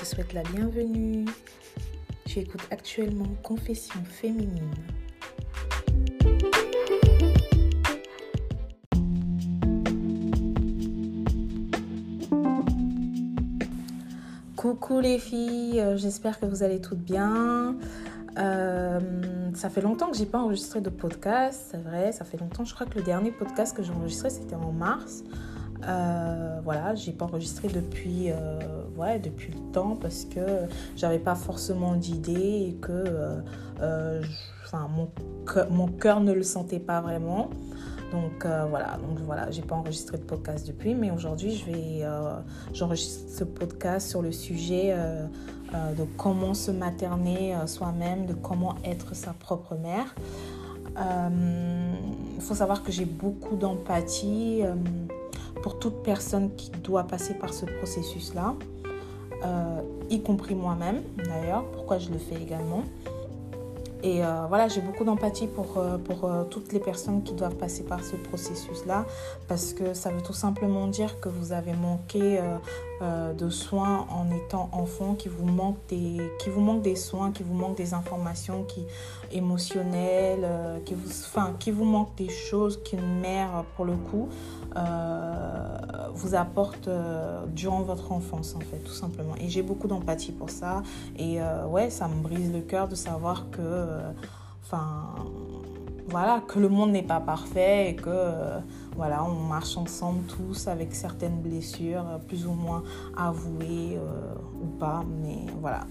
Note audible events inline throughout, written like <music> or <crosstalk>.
te souhaite la bienvenue. Tu écoutes actuellement Confession féminine. Coucou les filles, euh, j'espère que vous allez toutes bien. Euh, ça fait longtemps que j'ai pas enregistré de podcast, c'est vrai, ça fait longtemps. Je crois que le dernier podcast que j'ai enregistré c'était en mars. Euh, voilà, j'ai pas enregistré depuis, euh, depuis le temps parce que j'avais pas forcément d'idée et que euh, mon, cœur ne le sentait pas vraiment. Donc voilà, donc voilà, j'ai pas enregistré de podcast depuis, mais aujourd'hui j'enregistre ce podcast sur le sujet de comment se materner soi-même, de comment être sa propre mère. Il faut savoir que j'ai beaucoup d'empathie pour toute personne qui doit passer par ce processus-là, euh, y compris moi-même d'ailleurs, pourquoi je le fais également. Et euh, voilà, j'ai beaucoup d'empathie pour, euh, pour toutes les personnes qui doivent passer par ce processus-là, parce que ça veut tout simplement dire que vous avez manqué de soins en étant enfant, qui vous manque des, qui vous manque des soins, qui vous manque des informations qui, émotionnelles, qui, vous, enfin, qui vous manque des choses qu'une mère, pour le coup, euh, vous apporte euh, durant votre enfance en fait tout simplement. Et j'ai beaucoup d'empathie pour ça. Et euh, ouais ça me brise le cœur de savoir que voilà que le monde n'est pas parfait et que voilà on marche ensemble tous avec certaines blessures plus ou moins avouées ou pas mais voilà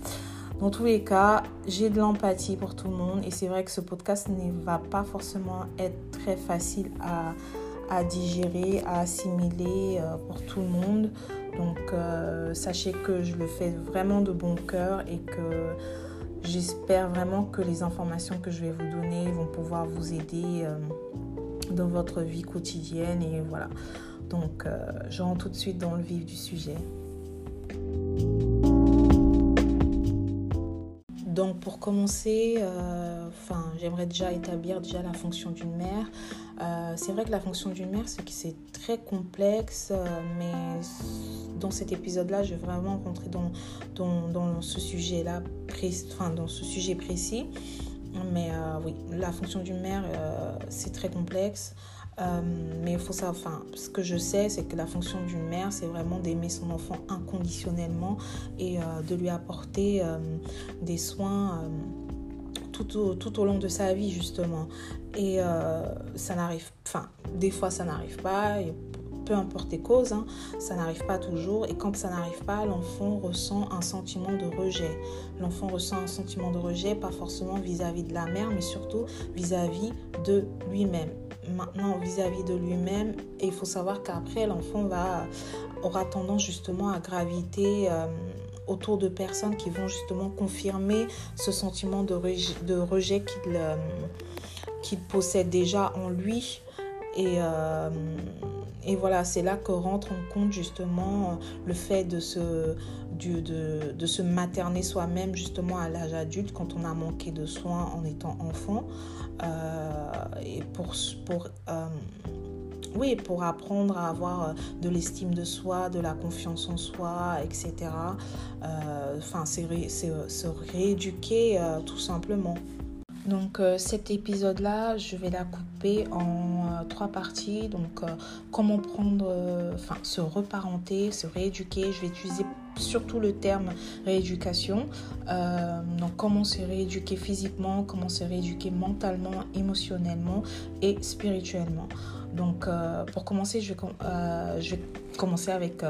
dans tous les cas, j'ai de l'empathie pour tout le monde et c'est vrai que ce podcast ne va pas forcément être très facile à, digérer, à assimiler euh, pour tout le monde. Donc euh, sachez que je le fais vraiment de bon cœur et que j'espère vraiment que les informations que je vais vous donner vont pouvoir vous aider euh, dans votre vie quotidienne. Et voilà. Donc je rentre tout de suite dans le vif du sujet. Donc pour commencer, euh, j'aimerais déjà établir déjà la fonction d'une mère. Euh, c'est vrai que la fonction d'une mère, c'est c'est très complexe, euh, mais dans cet épisode-là, je vais vraiment rentrer dans, dans, ce sujet-là, enfin dans ce sujet précis. Mais oui, la fonction d'une mère, c'est très complexe. Euh, mais il faut savoir, enfin, ce que je sais, c'est que la fonction d'une mère, c'est vraiment d'aimer son enfant inconditionnellement et euh, de lui apporter euh, des soins tout au, tout, au, long de sa vie, justement. Et ça n'arrive, enfin, des fois ça n'arrive pas, peu importe les causes, hein, ça n'arrive pas toujours. Et quand ça n'arrive pas, l'enfant ressent un sentiment de rejet. L'enfant ressent un sentiment de rejet, pas forcément vis-à-vis -vis de la mère, mais surtout vis-à-vis -vis de lui-même maintenant vis-à-vis de lui-même. Et il faut savoir qu'après, l'enfant va, aura tendance justement à graviter euh, autour de personnes qui vont justement confirmer ce sentiment de rejet, de rejet euh, qu'il possède déjà en lui. Et, euh, et voilà, c'est là que rentre en compte justement le fait de se, de, de se materner soi-même justement à l'âge adulte quand on a manqué de soins en étant enfant. Euh, et pour, pour euh, oui, pour apprendre à avoir de l'estime de soi, de la confiance en soi, etc. Enfin, c'est se rééduquer tout simplement. Donc cet épisode-là, je vais la couper en trois parties. Donc comment prendre, enfin se reparenter, se rééduquer. Je vais utiliser surtout le terme rééducation. Euh, donc comment se rééduquer physiquement, comment se rééduquer mentalement, émotionnellement et spirituellement. Donc euh, pour commencer, je vais, euh, je vais commencer avec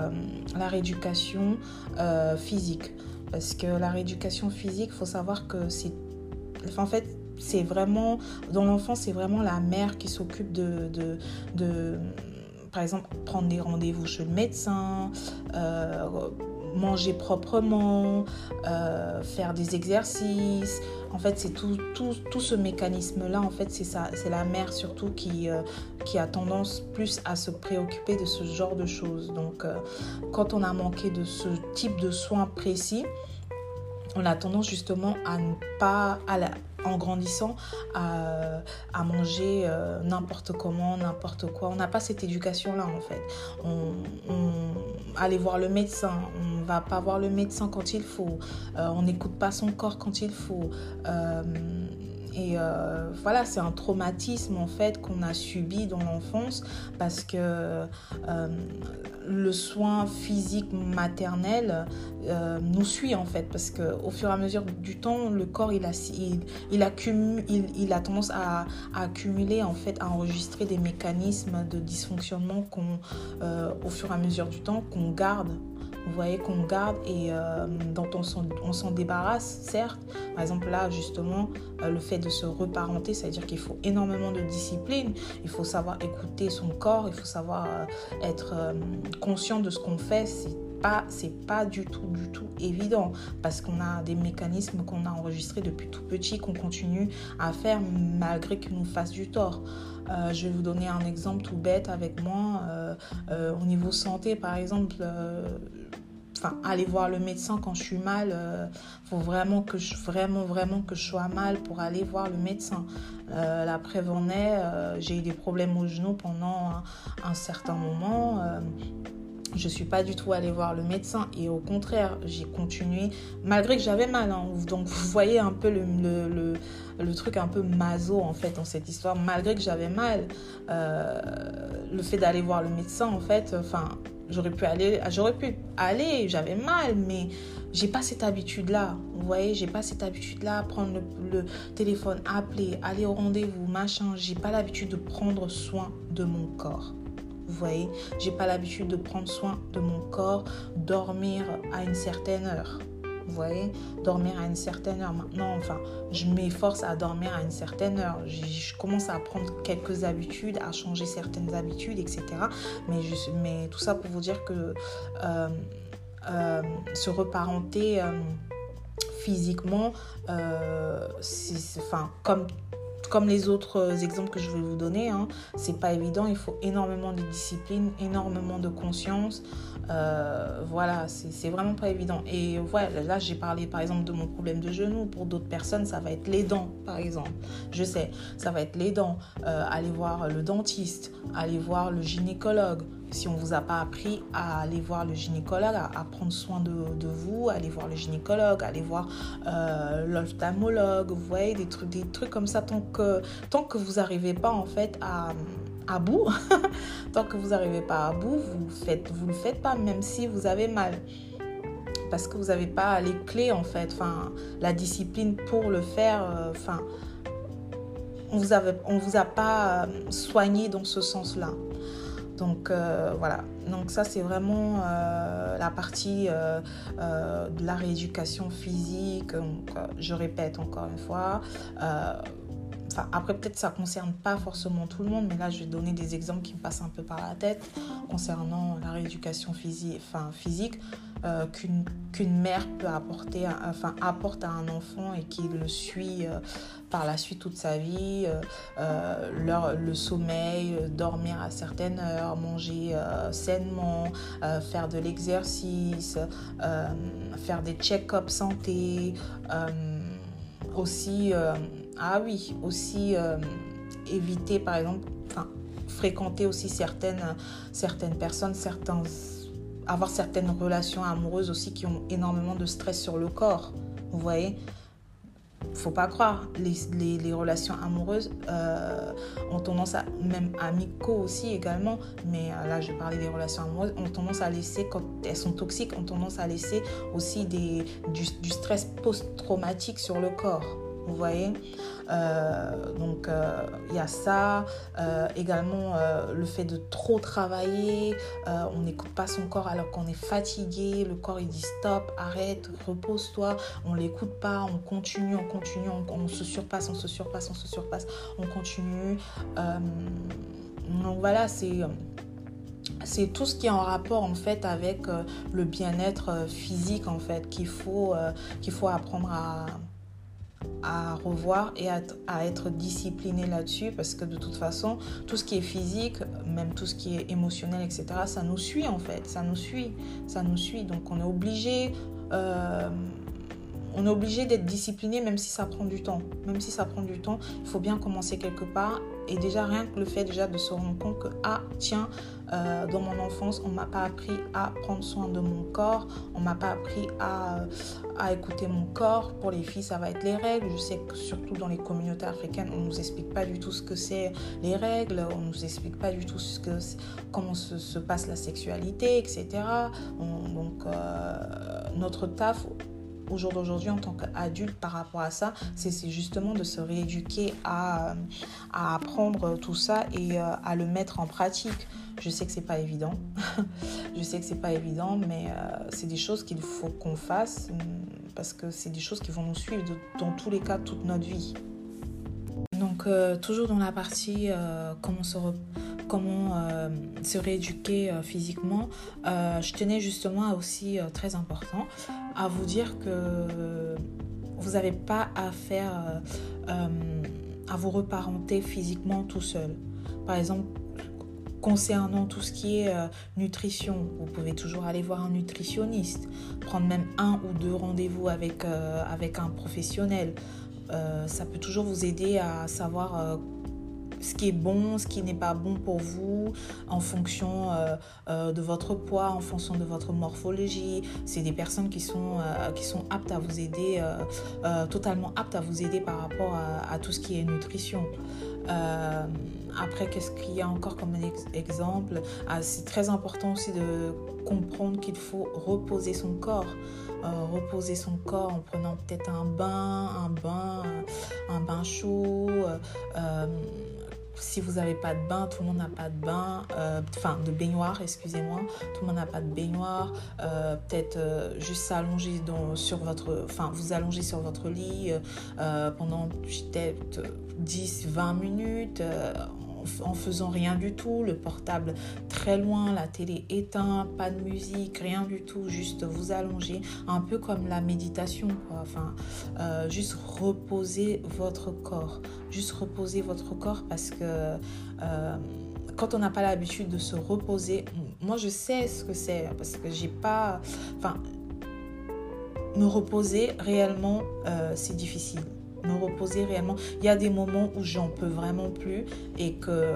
la rééducation physique. Parce que la rééducation physique, il faut savoir que c'est... en fait, c'est vraiment... Dans l'enfance, c'est vraiment la mère qui s'occupe de, de, de par exemple, prendre des rendez-vous chez le médecin, euh, manger proprement, euh, faire des exercices. En fait, c'est tout, tout, tout, ce mécanisme-là, en fait, c'est ça, c'est la mère surtout qui, euh, qui a tendance plus à se préoccuper de ce genre de choses. Donc, quand on a manqué de ce type de soins précis, on a tendance justement à ne pas, en grandissant, à, manger euh, n'importe comment, n'importe quoi. On n'a pas cette éducation-là en fait. On, aller voir le médecin, on va pas voir le médecin quand il faut. Euh, on n'écoute pas son corps quand il faut. Euh, et euh, voilà, c'est un traumatisme en fait qu'on a subi dans l'enfance parce que euh, le soin physique maternel euh, nous suit en fait parce que au fur et à mesure du temps, le corps il a, il, accumule, il a tendance à, à, accumuler en fait, à enregistrer des mécanismes de dysfonctionnement qu'on, au fur et à mesure du temps qu'on garde vous voyez, qu'on garde et euh, dont on s'en débarrasse, certes. Par exemple, là, justement, euh, le fait de se reparenter, c'est-à-dire qu'il faut énormément de discipline, il faut savoir écouter son corps, il faut savoir euh, être conscient de ce qu'on fait. C'est pas, c'est pas du tout, du tout évident parce qu'on a des mécanismes qu'on a enregistrés depuis tout petit, qu'on continue à faire malgré qu'ils nous fassent du tort. Je vais vous donner un exemple tout bête avec moi. au niveau santé, par exemple, aller voir le médecin quand je suis mal. Il euh, faut vraiment que je, vraiment, vraiment que je sois mal pour aller voir le médecin. Euh, la prévenait, euh, j'ai eu des problèmes au genou pendant un, certain moment. Je ne suis pas du tout allée voir le médecin et au contraire, j'ai continué, malgré que j'avais mal. Hein. donc vous voyez un peu le, le, le, truc un peu maso en fait dans cette histoire. Malgré que j'avais mal, le fait d'aller voir le médecin en fait, enfin J'aurais pu aller, j'aurais pu aller, j'avais mal, mais j'ai pas cette habitude-là. Vous voyez, j'ai pas cette habitude-là, prendre le, téléphone, appeler, aller au rendez-vous, machin. J'ai pas l'habitude de prendre soin de mon corps. Vous voyez, j'ai pas l'habitude de prendre soin de mon corps, dormir à une certaine heure. Vous voyez, dormir à une certaine heure. Maintenant, enfin, je m'efforce à dormir à une certaine heure. Je, commence à prendre quelques habitudes, à changer certaines habitudes, etc. Mais, je, mais tout ça pour vous dire que euh, euh, se reparenter euh, physiquement, c'est, enfin, comme comme les autres exemples que je vais vous donner, hein, c'est pas évident. Il faut énormément de discipline, énormément de conscience. Euh, voilà, c'est vraiment pas évident. Et voilà, là j'ai parlé par exemple de mon problème de genou. Pour d'autres personnes, ça va être les dents, par exemple. Je sais, ça va être les dents. Euh, aller voir le dentiste, aller voir le gynécologue. Si on vous a pas appris à aller voir le gynécologue, à, prendre soin de, vous, aller voir le gynécologue, aller voir euh, l'ophtalmologue, vous voyez, des trucs, comme ça, tant que, tant que vous n'arrivez pas en fait à à bout. <laughs> Tant que vous n'arrivez pas à bout, vous faites, le faites pas, même si vous avez mal. Parce que vous n'avez pas les clés, en fait, enfin, la discipline pour le faire. Euh, enfin, on vous on vous a pas euh, soigné dans ce sens-là. Donc euh, voilà, donc ça c'est vraiment la partie de la rééducation physique. je répète encore une fois, après, peut-être ça ne concerne pas forcément tout le monde, mais là, je vais donner des exemples qui me passent un peu par la tête concernant la rééducation physique, enfin, physique euh, qu'une mère peut apporter, enfin, apporte à un enfant et qui le suit euh, par la suite toute sa vie. Euh, le sommeil, dormir à certaines heures, manger sainement, faire de l'exercice, faire des check-ups santé, aussi ah oui, aussi euh, éviter par exemple, enfin, fréquenter aussi certaines, certaines personnes, certains, avoir certaines relations amoureuses aussi qui ont énormément de stress sur le corps. Vous voyez faut pas croire, les, relations amoureuses euh, ont tendance à, même amicaux aussi également, mais euh, là je parlais des relations amoureuses, ont tendance à laisser, quand elles sont toxiques, ont tendance à laisser aussi des, du stress post-traumatique sur le corps vous voyez. Euh, donc euh, il y a ça, euh, également le fait de trop travailler, on n'écoute pas son corps alors qu'on est fatigué, le corps il dit stop, arrête, repose-toi, on l'écoute pas, on continue, on continue, on, se surpasse, on se surpasse, on se surpasse, on continue. donc voilà, c'est c'est tout ce qui est en rapport en fait avec le bien-être physique en fait qu'il faut, qu'il faut apprendre à, à revoir et à, être discipliné là-dessus parce que de toute façon, tout ce qui est physique, même tout ce qui est émotionnel, etc., ça nous suit en fait, ça nous suit, ça nous suit. Donc on est obligé, euh, on est obligé d'être discipliné même si ça prend du temps. Même si ça prend du temps, il faut bien commencer quelque part. Et déjà, rien que le fait déjà de se rendre compte que, ah, tiens, euh, dans mon enfance, on m'a pas appris à prendre soin de mon corps, on m'a pas appris à, à, écouter mon corps. Pour les filles, ça va être les règles. Je sais que surtout dans les communautés africaines, on nous explique pas du tout ce que c'est les règles, on nous explique pas du tout ce que, comment se, se passe la sexualité, etc. donc, euh, notre taf au jour d'aujourd'hui en tant qu'adulte par rapport à ça, c'est justement de se rééduquer à, à, apprendre tout ça et euh, à le mettre en pratique. Je sais que c'est pas évident, <laughs> je sais que c'est pas évident, mais euh, c'est des choses qu'il faut qu'on fasse mm, parce que c'est des choses qui vont nous suivre dans tous les cas toute notre vie. Euh, toujours dans la partie comment se comment euh, se rééduquer euh, physiquement, euh, je tenais justement aussi, très important, à vous dire que vous n'avez pas à faire, à vous reparenter physiquement tout seul. Par exemple, concernant tout ce qui est nutrition, vous pouvez toujours aller voir un nutritionniste, prendre même un ou deux rendez-vous avec, avec un professionnel. Ça peut toujours vous aider à savoir ce qui est bon, ce qui n'est pas bon pour vous, en fonction euh, euh, de votre poids, en fonction de votre morphologie. C'est des personnes qui sont, euh, qui sont aptes à vous aider, totalement aptes à vous aider par rapport à, tout ce qui est nutrition. après, qu'est-ce qu'il y a encore comme exemple? Ah, C'est très important aussi de comprendre qu'il faut reposer son corps. Reposer son corps en prenant peut-être un bain, un bain, un bain chaud, si vous n'avez pas de bain, tout le monde n'a pas de bain, euh, enfin de baignoire, excusez-moi, tout le monde n'a pas de baignoire, euh, peut-être euh, juste s'allonger sur votre, enfin vous allonger sur votre lit pendant peut-être 10-20 minutes en faisant rien du tout, le portable très loin, la télé éteinte, pas de musique, rien du tout, juste vous allonger, un peu comme la méditation, enfin, euh, juste reposer votre corps, juste reposer votre corps parce que euh, quand on n'a pas l'habitude de se reposer, moi je sais ce que c'est parce que j'ai pas, enfin, me reposer réellement, euh, c'est difficile me reposer réellement. Il y a des moments où j'en peux vraiment plus et que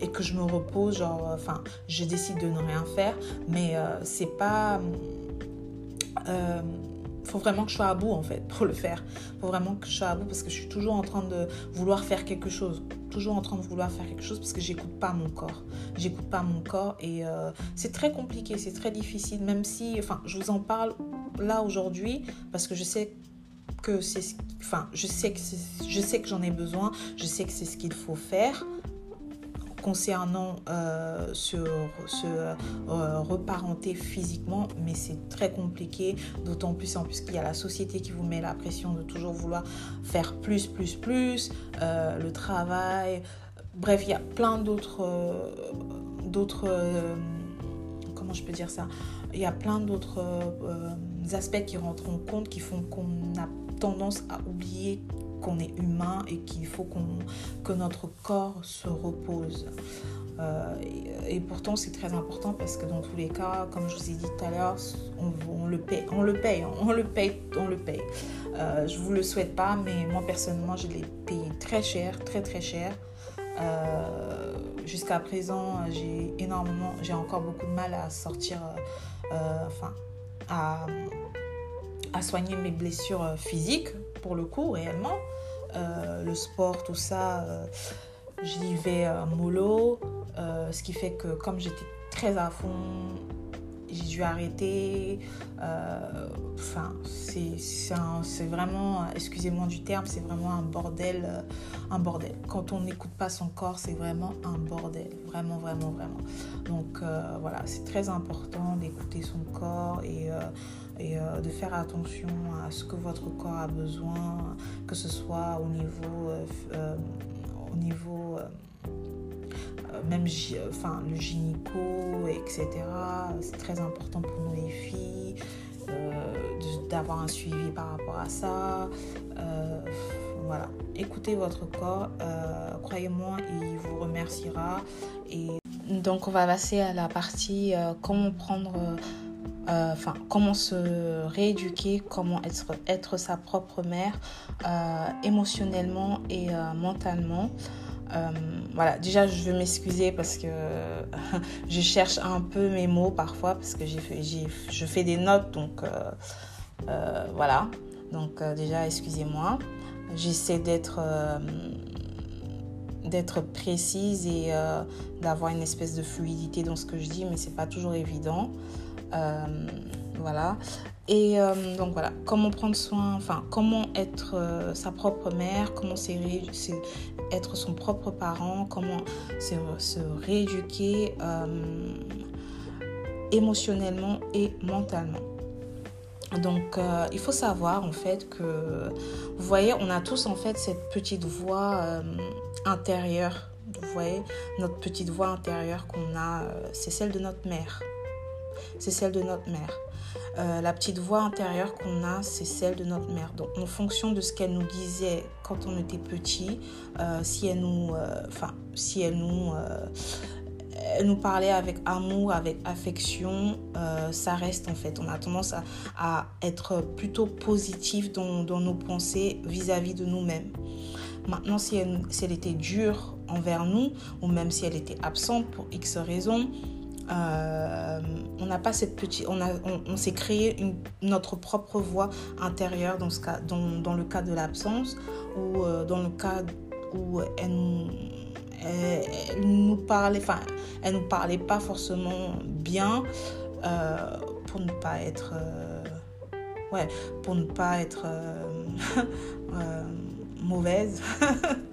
et que je me repose, genre, enfin, je décide de ne rien faire, mais euh, c'est pas. Euh, faut vraiment que je sois à bout en fait pour le faire. Faut vraiment que je sois à bout parce que je suis toujours en train de vouloir faire quelque chose. Toujours en train de vouloir faire quelque chose parce que j'écoute pas mon corps. J'écoute pas mon corps et euh, c'est très compliqué, c'est très difficile. Même si, enfin, je vous en parle là aujourd'hui parce que je sais que c'est enfin je sais que je sais que j'en ai besoin je sais que c'est ce qu'il faut faire. Concernant euh, se, euh, reparenter physiquement, mais c'est très compliqué, d'autant plus en plus qu'il y a la société qui vous met la pression de toujours vouloir faire plus, plus, plus, euh, le travail, bref, il y a plein d'autres, d'autres, comment je peux dire ça, il y a plein d'autres aspects qui rentrent en compte qui font qu'on a tendance à oublier qu'on est humain et qu'il faut qu'on, que notre corps se repose. Euh, et, pourtant, c'est très important parce que dans tous les cas, comme je vous ai dit tout à l'heure, on, le paye, on le paye, on le paye, on le paye. Euh, je vous le souhaite pas, mais moi personnellement, je l'ai payé très cher, très très cher. Euh, jusqu'à présent, j'ai énormément, j'ai encore beaucoup de mal à sortir, enfin, à à soigner mes blessures euh, physiques, pour le coup, réellement. Euh, le sport, tout ça, euh, j'y vais mollo. ce qui fait que comme j'étais très à fond, j'ai dû arrêter. Enfin, c'est vraiment, excusez-moi du terme, c'est vraiment un bordel. un bordel. Quand on n'écoute pas son corps, c'est vraiment un bordel. Vraiment, vraiment, vraiment. Donc voilà, c'est très important d'écouter son corps et et euh, de faire attention à ce que votre corps a besoin, que ce soit au niveau, euh, euh, au niveau même enfin, le gynéco, etc. C'est très important pour nous les filles d'avoir un suivi par rapport à ça. voilà, écoutez votre corps, croyez-moi, il vous remerciera. Et donc on va passer à la partie comment prendre enfin, comment se rééduquer, comment être, sa propre mère émotionnellement et mentalement. voilà, déjà je veux m'excuser parce que <laughs> je cherche un peu mes mots parfois parce que je fais des notes donc voilà. Donc déjà excusez-moi. J'essaie d'être d'être précise et euh, d'avoir une espèce de fluidité dans ce que je dis, mais c'est pas toujours évident. Euh, voilà. Et euh, donc voilà, comment prendre soin, enfin, comment être sa propre mère, comment être son propre parent, comment se, rééduquer émotionnellement et mentalement. Donc, euh, il faut savoir en fait que, vous voyez, on a tous en fait cette petite voix euh, intérieure. Vous voyez, notre petite voix intérieure qu'on a, euh, c'est celle de notre mère. C'est celle de notre mère. la petite voix intérieure qu'on a, c'est celle de notre mère. Donc, en fonction de ce qu'elle nous disait quand on était petit, si elle nous, enfin, si elle nous nous parler avec amour, avec affection, euh, ça reste en fait. On a tendance à, être plutôt positif dans, nos pensées vis-à-vis de nous-mêmes. Maintenant, si elle, était dure envers nous, ou même si elle était absente pour X raisons, euh, on n'a pas cette petite, on, on, s'est créé notre propre voix intérieure dans, ce cas, dans, le cas de l'absence ou euh, dans le cas où elle nous elle, nous parlait, enfin, elle nous parlait pas forcément bien euh, pour ne pas être, euh, ouais, pour ne pas être euh, <laughs> mauvaise. <laughs>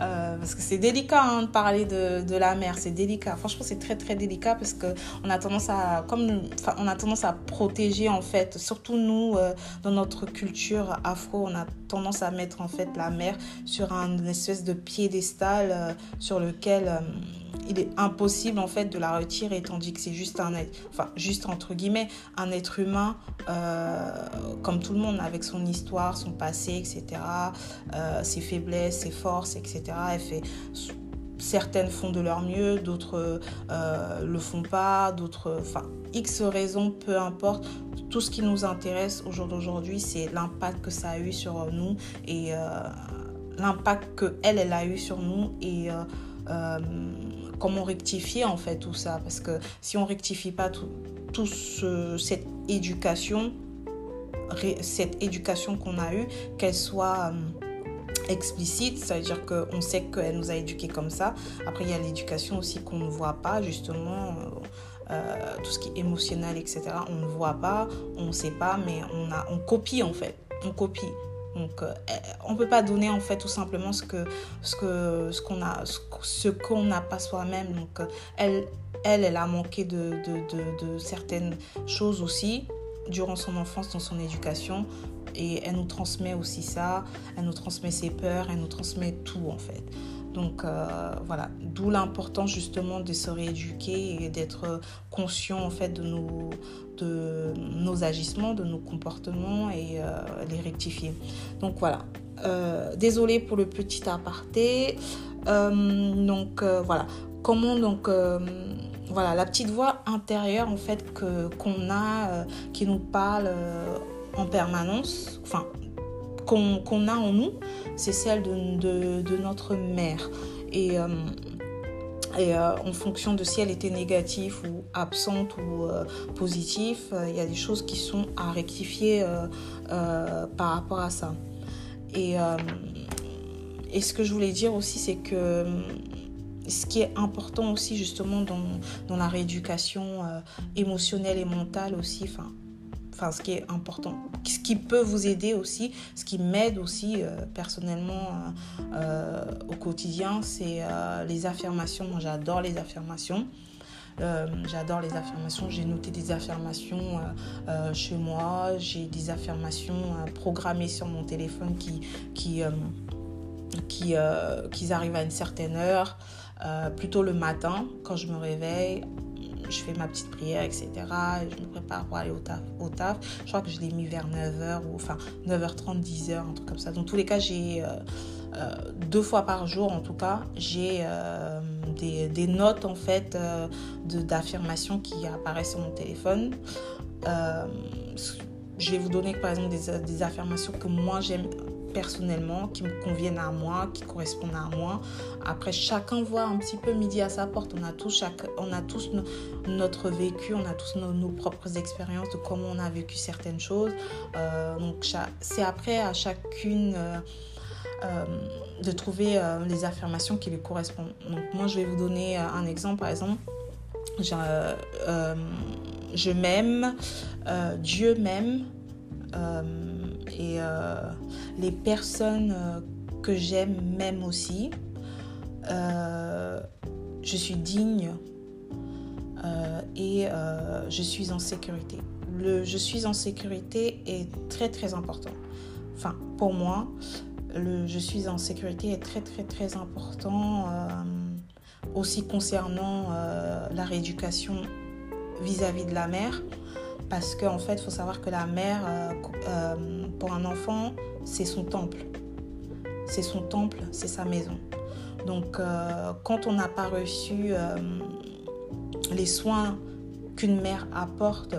Euh, parce que c'est délicat hein, de parler de, la mère, c'est délicat. Franchement, c'est très très délicat parce que on a tendance à, comme, on a tendance à protéger en fait, surtout nous euh, dans notre culture afro, on a tendance à mettre en fait la mère sur un espèce de piédestal euh, sur lequel il est impossible en fait de la retirer tandis que c'est juste un être, enfin juste entre guillemets un être humain comme tout le monde avec son histoire, son passé, etc. ses faiblesses, ses forces, etc. Certaines font de leur mieux, d'autres euh, le font pas, d'autres, enfin, X raisons, peu importe. Tout ce qui nous intéresse au jour d'aujourd'hui, c'est l'impact que ça a eu sur nous et euh, l'impact que elle, elle a eu sur nous euh, comment rectifier en fait tout ça. Parce que si on rectifie pas tout, tout cette éducation, cette éducation qu'on a eue, qu'elle soit explicite, ça veut dire qu'on sait qu'elle nous a éduqués comme ça. Après, il y a l'éducation aussi qu'on ne voit pas, justement, euh, euh, tout ce qui est émotionnel, etc. On ne voit pas, on ne sait pas, mais on, a, on copie en fait, on copie. Donc, euh, on peut pas donner en fait tout simplement ce que ce que ce qu'on a ce qu'on n'a pas soi-même. Donc, elle elle elle a manqué de, de, de, de certaines choses aussi durant son enfance dans son éducation et elle nous transmet aussi ça, elle nous transmet ses peurs, elle nous transmet tout en fait. Donc euh, voilà, d'où l'importance justement de se rééduquer et d'être conscient en fait de nos, agissements, de nos comportements et euh, les rectifier. Donc voilà, euh, désolée pour le petit aparté. donc voilà, comment donc voilà la petite voix intérieure en fait que qu'on a qui nous parle en permanence, qu'on a en nous, c'est celle de, notre mère. Et, euh, euh, en fonction de si elle était négative ou absente ou euh, positive, il y a des choses qui sont à rectifier par rapport à ça. Et, ce que je voulais dire aussi, c'est que ce qui est important aussi justement dans, la rééducation émotionnelle et mentale aussi, enfin ce qui est important, ce qui peut vous aider aussi, ce qui m'aide aussi euh, personnellement euh, euh, au quotidien, c'est les affirmations. Moi j'adore les affirmations. j'adore les affirmations. J'ai noté des affirmations chez moi. J'ai des affirmations programmées sur mon téléphone qui, qui, qui, qui arrivent à une certaine heure, plutôt le matin quand je me réveille je fais ma petite prière, etc. je me prépare pour aller au taf. Au taf. Je crois que je l'ai mis vers 9h ou enfin 9h30, 10h, un truc comme ça. Dans tous les cas, j'ai euh, euh, deux fois par jour, en tout cas, j'ai euh, des, des, notes en fait d'affirmations qui apparaissent sur mon téléphone. je vais vous donner par exemple des, des affirmations que moi j'aime personnellement, qui me conviennent à moi, qui correspondent à moi. Après, chacun voit un petit peu midi à sa porte. On a tous, chaque, on a tous notre vécu, on a tous nos, propres expériences de comment on a vécu certaines choses. Euh, donc, c'est après à chacune euh, euh, de trouver les affirmations qui lui correspondent. Donc, moi, je vais vous donner un exemple. Par exemple, je m'aime, Dieu m'aime et euh, les personnes euh, que j'aime m'aiment aussi. Euh, je suis digne et je suis en sécurité. Le je suis en sécurité est très très important. Enfin, pour moi, le je suis en sécurité est très très très important aussi concernant la rééducation vis-à-vis de la mère parce qu'en fait, il faut savoir que la mère, pour un enfant, c'est son temple. C'est son temple, c'est sa maison. Donc, euh, quand on n'a pas reçu les soins qu'une mère apporte,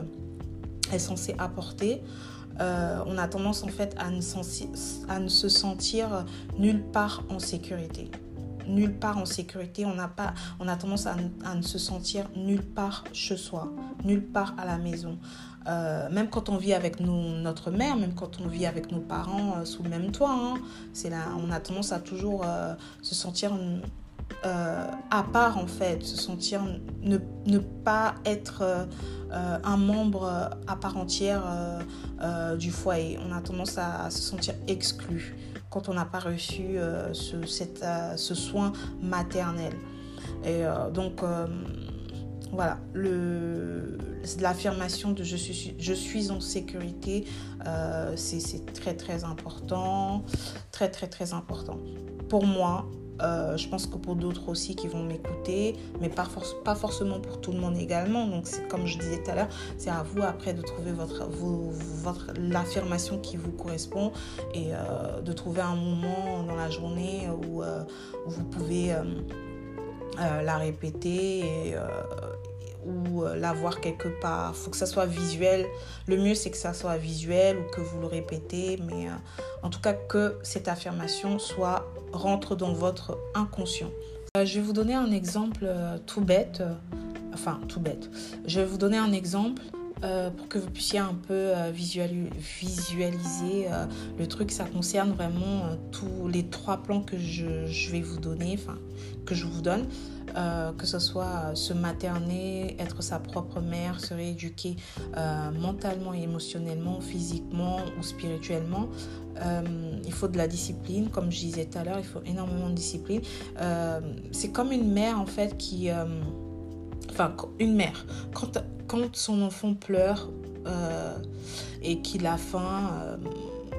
est censée apporter, on a tendance en fait à ne, à ne, se sentir nulle part en sécurité. Nulle part en sécurité, on a, pas, on a tendance à, à ne se sentir nulle part chez soi, nulle part à la maison. Euh, même quand on vit avec notre mère, même quand on vit avec nos parents euh, sous le même toit, hein, c'est là, on a tendance à toujours euh, se sentir à part en fait, se sentir ne, pas être un membre à part entière du foyer. On a tendance à, se sentir exclu quand on n'a pas reçu ce, ce soin maternel. Et donc voilà, l'affirmation de je suis, je suis en sécurité, euh, c'est très très important, très très très important. Pour moi, euh, je pense que pour d'autres aussi qui vont m'écouter, mais pas, forcément pour tout le monde également. Donc, comme je disais tout à l'heure, c'est à vous après de trouver votre, votre, l'affirmation qui vous correspond et euh, de trouver un moment dans la journée où, vous pouvez la répéter ou euh, la voir quelque part. Faut que ça soit visuel. Le mieux, c'est que ça soit visuel ou que vous le répétez. Mais euh, en tout cas, que cette affirmation soit rentre dans votre inconscient. Euh, je vais vous donner un exemple tout bête. enfin, tout bête. Je vais vous donner un exemple pour que vous puissiez un peu visualiser le truc. Ça concerne vraiment tous les trois plans que je, vais vous donner, que je vous donne. Euh, que ce soit se materner, être sa propre mère, se rééduquer euh, mentalement émotionnellement, physiquement ou spirituellement. Euh, il faut de la discipline, comme je disais tout à l'heure, il faut énormément de discipline. c'est comme une mère en fait qui... enfin, une mère, quand, quand son enfant pleure et qu'il a faim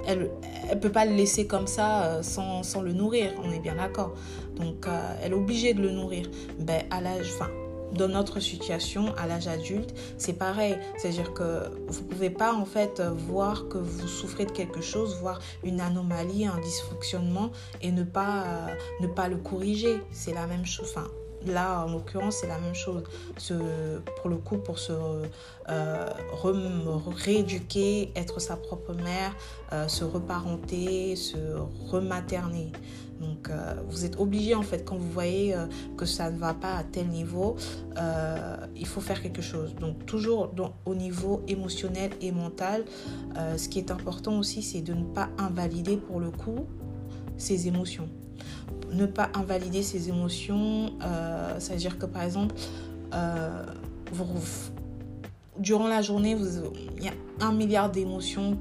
elle ne peut pas le laisser comme ça sans, sans, le nourrir, on est bien d'accord. Donc, euh, elle est obligée de le nourrir. Ben, à l'âge, enfin, dans notre situation, à l'âge adulte, c'est pareil. C'est-à-dire que vous ne pouvez pas en fait voir que vous souffrez de quelque chose, voir une anomalie, un dysfonctionnement et ne pas, euh, ne pas le corriger. C'est la même chose. Là, en l'occurrence, c'est la même chose. pour le coup, pour se euh, rééduquer, être sa propre mère, se reparenter, se rematerner. Donc, euh, vous êtes obligé, en fait, quand vous voyez euh, que ça ne va pas à tel niveau, euh, il faut faire quelque chose. Donc, toujours au niveau émotionnel et mental, ce qui est important aussi, c'est de ne pas invalider, pour le coup, ses émotions. Ne pas invalider ses émotions, c'est-à-dire que, par exemple, durant la journée, il y a un milliard d'émotions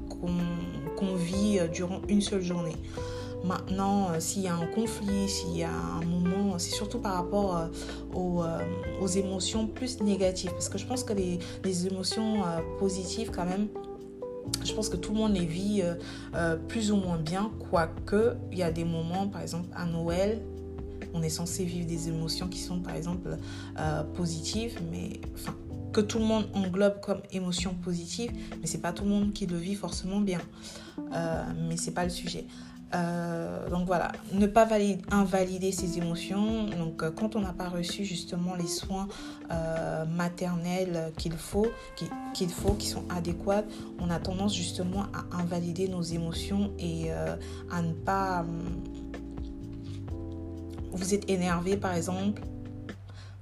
qu'on vit durant une seule journée. Maintenant, euh, s'il y a un conflit, s'il y a un moment, c'est surtout par rapport euh, euh, aux, émotions plus négatives. Parce que je pense que les, émotions positives, quand même, je pense que tout le monde les vit plus ou moins bien, quoique il y a des moments, par exemple à Noël, on est censé vivre des émotions qui sont par exemple positives, mais enfin que tout le monde englobe comme émotion positive, mais c'est pas tout le monde qui le vit forcément bien. mais c'est pas le sujet. Euh, donc voilà, ne pas invalider ses émotions. Donc euh, quand on n'a pas reçu justement les soins euh, maternels qu'il faut, qu'il faut, qui sont adéquats, on a tendance justement à invalider nos émotions et à ne pas... vous êtes énervé par exemple,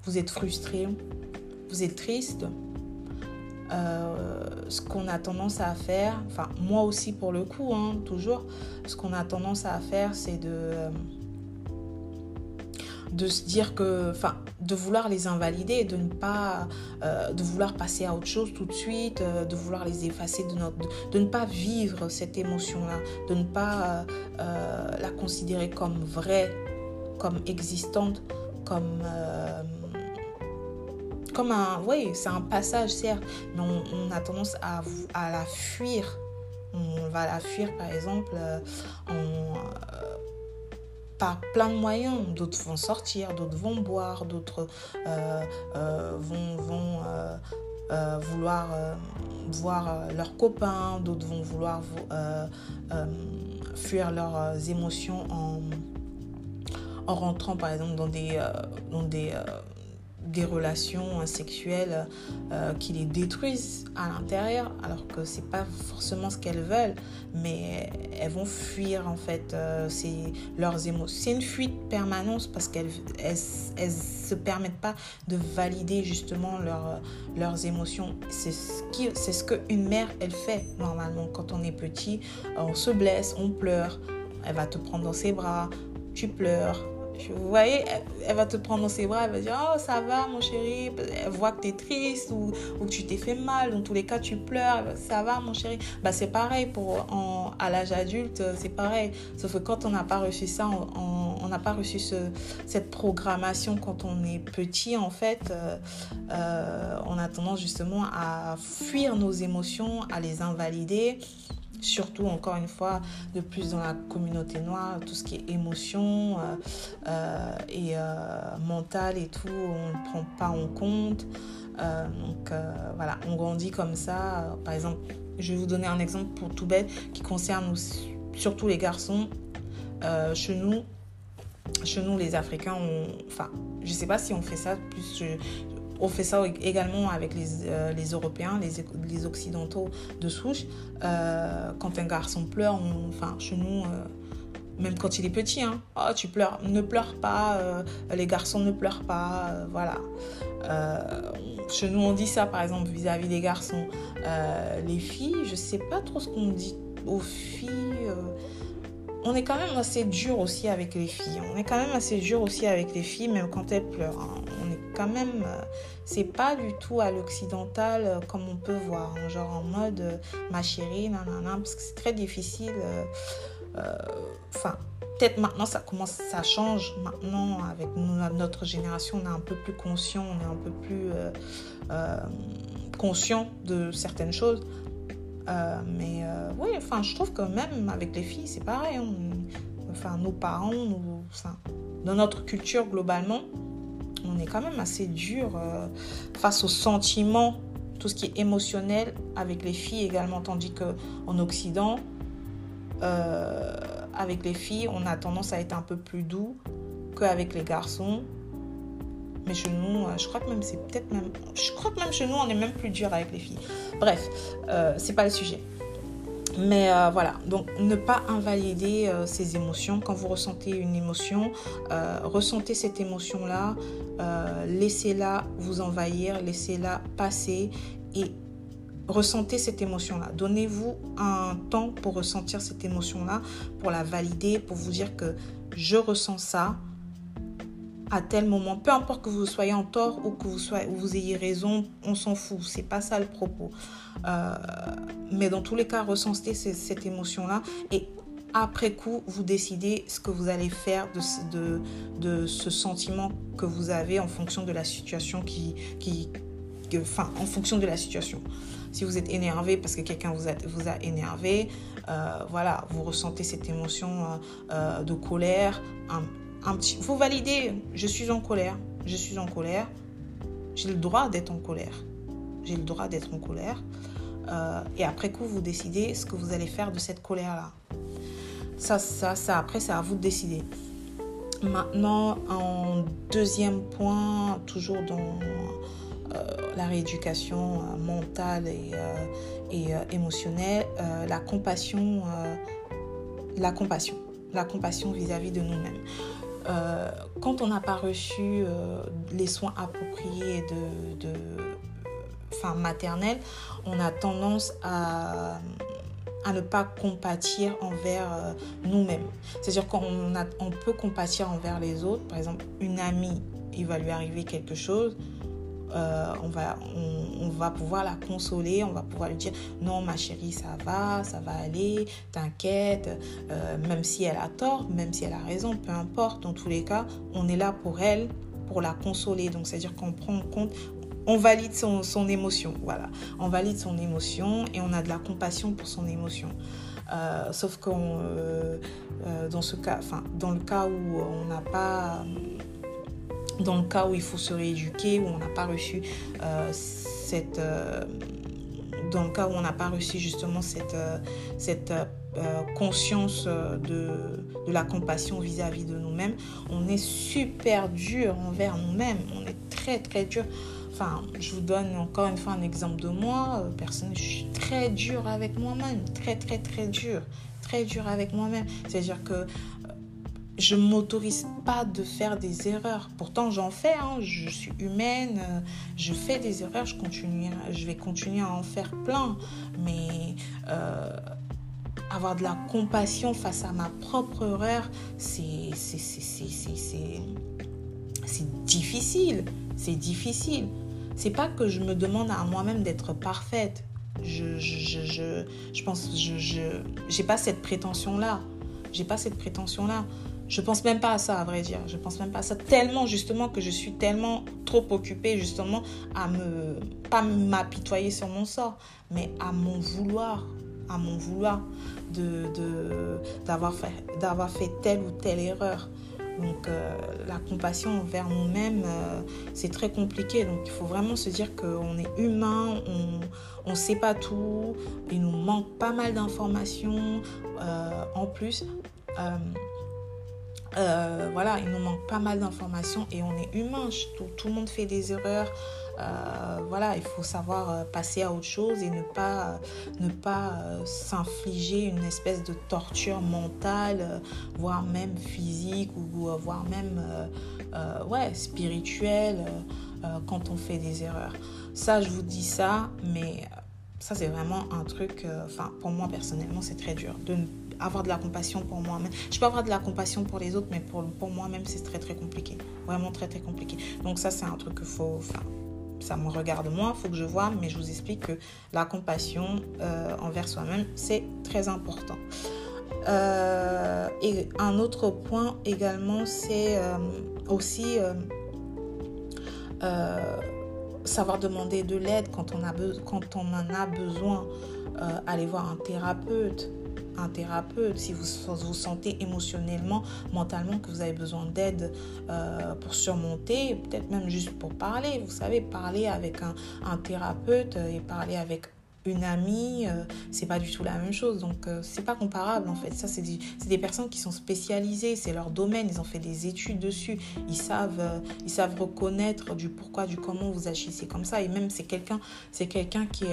vous êtes frustré, vous êtes triste, euh, ce qu'on a tendance à faire, enfin moi aussi pour le coup, hein, toujours, ce qu'on a tendance à faire, c'est de, euh, de se dire que, enfin, de vouloir les invalider, de ne pas, euh, de vouloir passer à autre chose tout de suite, de vouloir les effacer de notre, de, ne pas vivre cette émotion-là, de ne pas la considérer comme vraie, comme existante, comme comme un, oui, c'est un passage, certes, mais on, a tendance à, à, la fuir. On va la fuir, par exemple, euh, euh, par plein de moyens. D'autres vont sortir, d'autres vont boire, d'autres euh, vont, vouloir voir leurs copains, d'autres vont vouloir fuir leurs émotions en, en rentrant, par exemple, dans des des relations sexuelles euh, qui les détruisent à l'intérieur, alors que c'est pas forcément ce qu'elles veulent, mais elles vont fuir en fait euh, c'est leurs émotions. C'est une fuite permanente parce qu'elles elles, se permettent pas de valider justement leur, leurs émotions. C'est ce qui, c'est ce qu'une mère elle fait normalement quand on est petit. On se blesse, on pleure, elle va te prendre dans ses bras, tu pleures, vous voyez, elle, va te prendre dans ses bras, elle va dire Oh, ça va, mon chéri. Elle voit que tu es triste ou, que tu t'es fait mal. Dans tous les cas, tu pleures. Ça va, mon chéri. Bah, c'est pareil pour à l'âge adulte, c'est pareil. Sauf que quand on n'a pas reçu ça, on n'a pas reçu ce, cette programmation quand on est petit, en fait, euh, euh, on a tendance justement à fuir nos émotions, à les invalider surtout encore une fois de plus dans la communauté noire, tout ce qui est émotion euh, euh, et euh, mental et tout, on ne prend pas en compte. donc voilà, on grandit comme ça. Par exemple, je vais vous donner un exemple pour tout bête qui concerne surtout les garçons. chez nous, chez nous, les Africains, enfin, je sais pas si on fait ça plus. On fait ça également avec les, euh, les Européens, les, les, Occidentaux de souche. Euh, quand un garçon pleure, enfin, chez nous, euh, même quand il est petit, hein, oh, tu pleures, ne pleure pas, les garçons ne pleurent pas, voilà. chez nous, on dit ça, par exemple, vis-à-vis des garçons. les filles, je sais pas trop ce qu'on dit aux filles on est quand même assez dur aussi avec les filles. On est quand même assez dur aussi avec les filles, même quand elles pleurent. Hein. On est quand même. Euh, c'est pas du tout à l'occidental euh, comme on peut voir. Hein. genre en mode euh, ma chérie, nanana, parce que c'est très difficile. Enfin, peut-être maintenant ça commence, ça change. Maintenant, avec notre génération, on est un peu plus conscient, on est un peu plus conscient de certaines choses. Euh, mais euh, oui, enfin, je trouve que même avec les filles, c'est pareil. Hein. enfin, nos parents, dans notre culture globalement, on est quand même assez dur euh, face aux sentiments, tout ce qui est émotionnel avec les filles également, tandis qu'en Occident, avec les filles, on a tendance à être un peu plus doux qu'avec les garçons. Mais chez nous, euh, je crois que même c'est peut-être même. Je crois que même chez nous, on est même plus dur avec les filles. Bref, euh, c'est pas le sujet. Mais euh, voilà, donc ne pas invalider ces émotions. Quand vous ressentez une émotion, ressentez cette émotion-là, laissez-la vous envahir, laissez-la passer et ressentez cette émotion-là. Donnez-vous un temps pour ressentir cette émotion-là, pour la valider, pour vous dire que je ressens ça, à tel moment. Peu importe que vous soyez en tort ou que vous, soyez, vous ayez raison, on s'en fout. C'est pas ça le propos. Euh, mais dans tous les cas, ressentez cette émotion-là et après coup, vous décidez ce que vous allez faire de, de, de, ce sentiment que vous avez en fonction de la situation qui, qui, enfin, en fonction de la situation. Si vous êtes énervé parce que quelqu'un vous a, vous a énervé, euh, voilà, vous ressentez cette émotion euh, de colère, un petit... Vous validez, je suis en colère, je suis en colère, j'ai le droit d'être en colère. J'ai le droit d'être en colère. Euh, et après coup, vous décidez ce que vous allez faire de cette colère-là. ça, ça, ça, après, c'est à vous de décider. Maintenant, en deuxième point, toujours dans euh, la rééducation euh, mentale et émotionnelle, la compassion, la compassion, la compassion vis-à-vis de nous-mêmes. Quand on n'a pas reçu les soins appropriés de, de enfin, maternelle, on a tendance à ne pas compatir envers euh, nous-mêmes. C'est-à-dire qu'on on peut compatir envers les autres. Par exemple, une amie, il va lui arriver quelque chose. Euh, on, va, pouvoir la consoler, on va pouvoir lui dire non ma chérie ça va, ça va aller, t'inquiète, euh, même si elle a tort, même si elle a raison, peu importe, dans tous les cas, on est là pour elle, pour la consoler. Donc c'est-à-dire qu'on prend en compte, on valide son, son, émotion, voilà. On valide son émotion et on a de la compassion pour son émotion. Euh, sauf que dans ce cas, dans le cas où on n'a pas, dans le cas où il faut se rééduquer, où on n'a pas reçu cette, dans le cas où on n'a pas reçu justement cette, cette conscience de, la compassion vis-à-vis -vis de nous-mêmes, on est super dur envers nous-mêmes, on est très très dur Enfin, je vous donne encore une fois un exemple de moi. Euh, personnellement, je suis très dure avec moi-même. Très, très, très dur. Très dur avec moi-même. C'est-à-dire que euh, je m'autorise pas de faire des erreurs. Pourtant, j'en fais. Hein. Je suis humaine. Euh, je fais des erreurs. Je, continue, je vais continuer à en faire plein. Mais avoir de la compassion face à ma propre erreur, c'est difficile. C'est difficile. C'est pas que je me demande à moi-même d'être parfaite. Je, je, je, je, pense, je, j'ai pas cette prétention-là. J'ai pas cette prétention-là. Je pense même pas à ça, à vrai dire. Je pense même pas à ça. Tellement, justement, que je suis tellement trop occupée, justement, à me, pas m'apitoyer sur mon sort, mais à mon vouloir, à mon vouloir de, de, d'avoir fait, d'avoir fait telle ou telle erreur. Donc euh, la compassion envers nous-mêmes, euh, c'est très compliqué. Donc il faut vraiment se dire qu'on est humain, on ne sait pas tout, il nous manque pas mal d'informations euh, en plus. Voilà, il nous manque pas mal d'informations et on est humain. Tout, tout, le monde fait des erreurs. Euh, voilà, il faut savoir euh, passer à autre chose et ne pas, ne pas euh, s'infliger une espèce de torture mentale, voire même physique ou voire même ouais, spirituelle quand on fait des erreurs. Ça, je vous dis ça, mais ça, c'est vraiment un truc, enfin, pour moi personnellement, c'est très dur de avoir de la compassion pour moi-même. Je peux avoir de la compassion pour les autres, mais pour, pour moi-même, c'est très, très compliqué. Vraiment très, très compliqué. Donc, ça, c'est un truc qu'il faut, enfin, ça me regarde moins, il faut que je vois, mais je vous explique que la compassion euh, envers soi-même, c'est très important. Euh, et un autre point également, c'est euh, aussi savoir demander de l'aide quand, on quand on en a besoin, aller voir un thérapeute, un thérapeute, si vous vous sentez émotionnellement, mentalement que vous avez besoin d'aide euh, pour surmonter, peut-être même juste pour parler. Vous savez, parler avec un, thérapeute et parler avec une amie, euh, c'est pas du tout la même chose. Donc, euh, c'est pas comparable en fait. Ça, c'est des, des, personnes qui sont spécialisées, c'est leur domaine, ils ont fait des études dessus. Ils savent, ils savent reconnaître du pourquoi, du comment vous agissez comme ça. Et même, c'est quelqu'un quelqu'un qui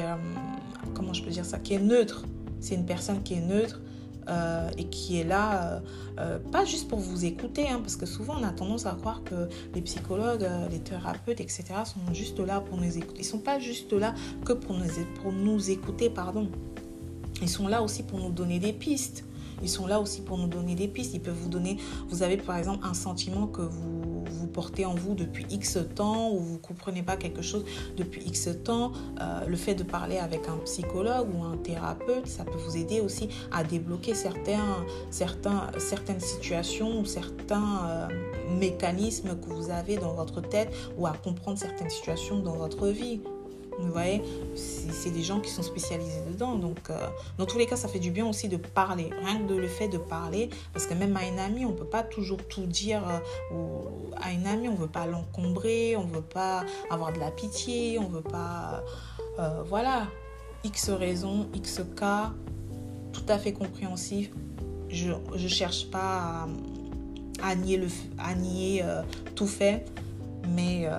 comment je peux dire ça, qui est neutre c'est une personne qui est neutre euh, et qui est là, euh, euh, pas juste pour vous écouter, hein, parce que souvent on a tendance à croire que les psychologues, les thérapeutes, etc. sont juste là pour nous écouter. Ils sont pas juste là que pour nous, pour nous écouter, pardon. Ils sont là aussi pour nous donner des pistes. Ils sont là aussi pour nous donner des pistes. Ils peuvent vous donner, vous avez par exemple un sentiment que vous, vous en vous depuis X temps ou vous ne comprenez pas quelque chose depuis X temps. Euh, le fait de parler avec un psychologue ou un thérapeute, ça peut vous aider aussi à débloquer certains, certains, certaines situations ou certains euh, mécanismes que vous avez dans votre tête ou à comprendre certaines situations dans votre vie. Vous voyez, c'est des gens qui sont spécialisés dedans. Donc, euh, dans tous les cas, ça fait du bien aussi de parler. Rien que de le fait de parler, parce que même à une amie, on ne peut pas toujours tout dire. Euh, à une amie, on ne veut pas l'encombrer, on ne veut pas avoir de la pitié, on ne veut pas. Euh, voilà, X raisons, X cas, tout à fait compréhensif. Je ne cherche pas à, nier, le, à nier tout fait, mais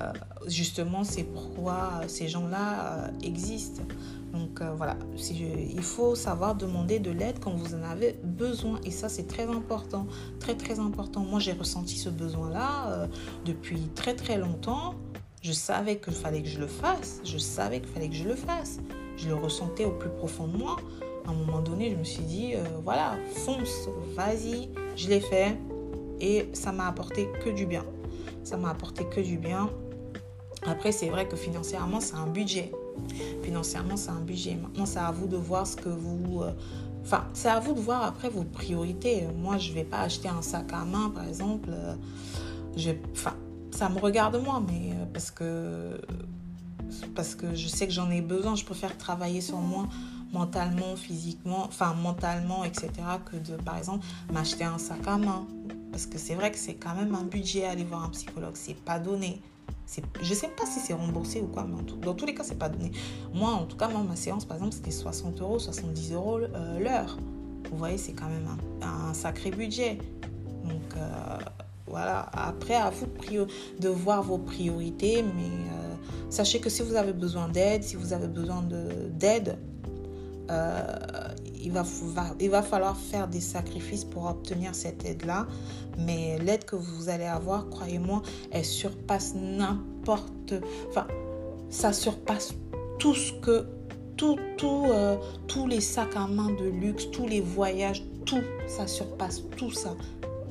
justement, pourquoi ces gens-là existent. Donc euh, voilà, il faut savoir demander de l'aide quand vous en avez besoin. Et ça, c'est très important. Très, très important. Moi, j'ai ressenti ce besoin-là euh, depuis très, très longtemps. Je savais qu'il fallait que je le fasse. Je savais qu'il fallait que je le fasse. Je le ressentais au plus profond de moi. À un moment donné, je me suis dit, euh, voilà, fonce, vas-y. Je l'ai fait. Et ça m'a apporté que du bien. Ça m'a apporté que du bien. Après, c'est vrai que financièrement, c'est un budget. Financièrement, c'est un budget. Maintenant, c'est à vous de voir ce que vous... Euh, enfin, c'est à vous de voir après vos priorités. Moi, je ne vais pas acheter un sac à main, par exemple. Euh, ça me regarde moi, mais euh, parce que, parce que je sais que j'en ai besoin. Je préfère travailler sur moi mentalement, physiquement, enfin mentalement, etc., que de, par exemple, m'acheter un sac à main. Parce que c'est vrai que c'est quand même un budget aller voir un psychologue. C'est pas donné. Je ne sais pas si c'est remboursé ou quoi, mais dans tous les cas, c'est pas donné. Moi, en tout cas, ma séance, par exemple, c'était 60 euros, 70 euros euh, l'heure. Vous voyez, c'est quand même un, sacré budget. Donc, euh, voilà. Après, à vous de, voir vos priorités, mais euh, sachez que si vous avez besoin d'aide, si vous avez besoin d'aide, il, va, il va falloir faire des sacrifices pour obtenir cette aide-là. Mais l'aide que vous allez avoir, croyez-moi, elle surpasse n'importe... Enfin, ça surpasse tout ce que... Tout, tout, euh, tous les sacs à main de luxe, tous les voyages, tout, ça surpasse tout ça.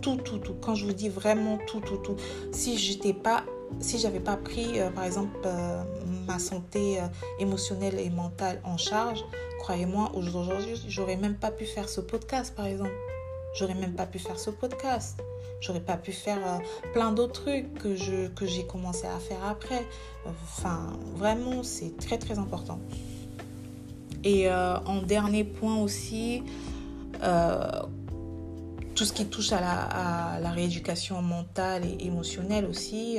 Tout, tout, tout. Quand je vous dis vraiment tout, tout, tout. Si j'étais pas si j'avais pas pris, euh, par exemple, euh, ma santé émotionnelle et mentale en charge, croyez-moi, aujourd'hui, j'aurais même pas pu faire ce podcast, par exemple. J'aurais même pas pu faire ce podcast. J'aurais pas pu faire euh, plein d'autres trucs que, que j'ai commencé à faire après. Enfin, vraiment, c'est très très important. Et euh, en dernier point aussi, euh, tout ce qui touche à la, rééducation mentale et émotionnelle aussi.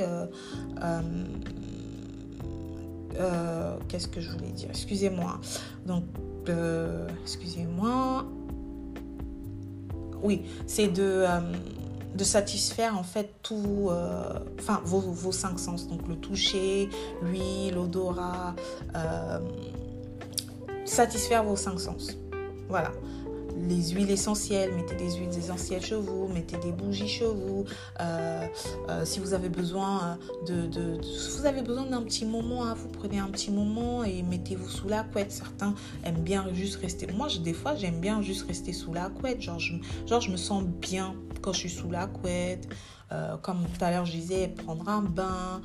Qu'est-ce que je voulais dire? Excusez-moi. Donc, excusez-moi. Oui, c'est de de satisfaire en fait tout, euh, vos, vos, cinq sens, donc le toucher, l'huile, l'odorat, euh, satisfaire vos cinq sens. Voilà les huiles essentielles, mettez des huiles essentielles chez vous, mettez des bougies chez vous. Euh, euh, si vous avez besoin de, vous avez besoin d'un petit moment, hein, vous prenez un petit moment et mettez-vous sous la couette. Certains aiment bien juste rester. Moi, je, des fois, j'aime bien juste rester sous la couette. Genre genre, je me sens bien quand je suis sous la couette. Euh, comme tout à l'heure, je disais, prendre un bain.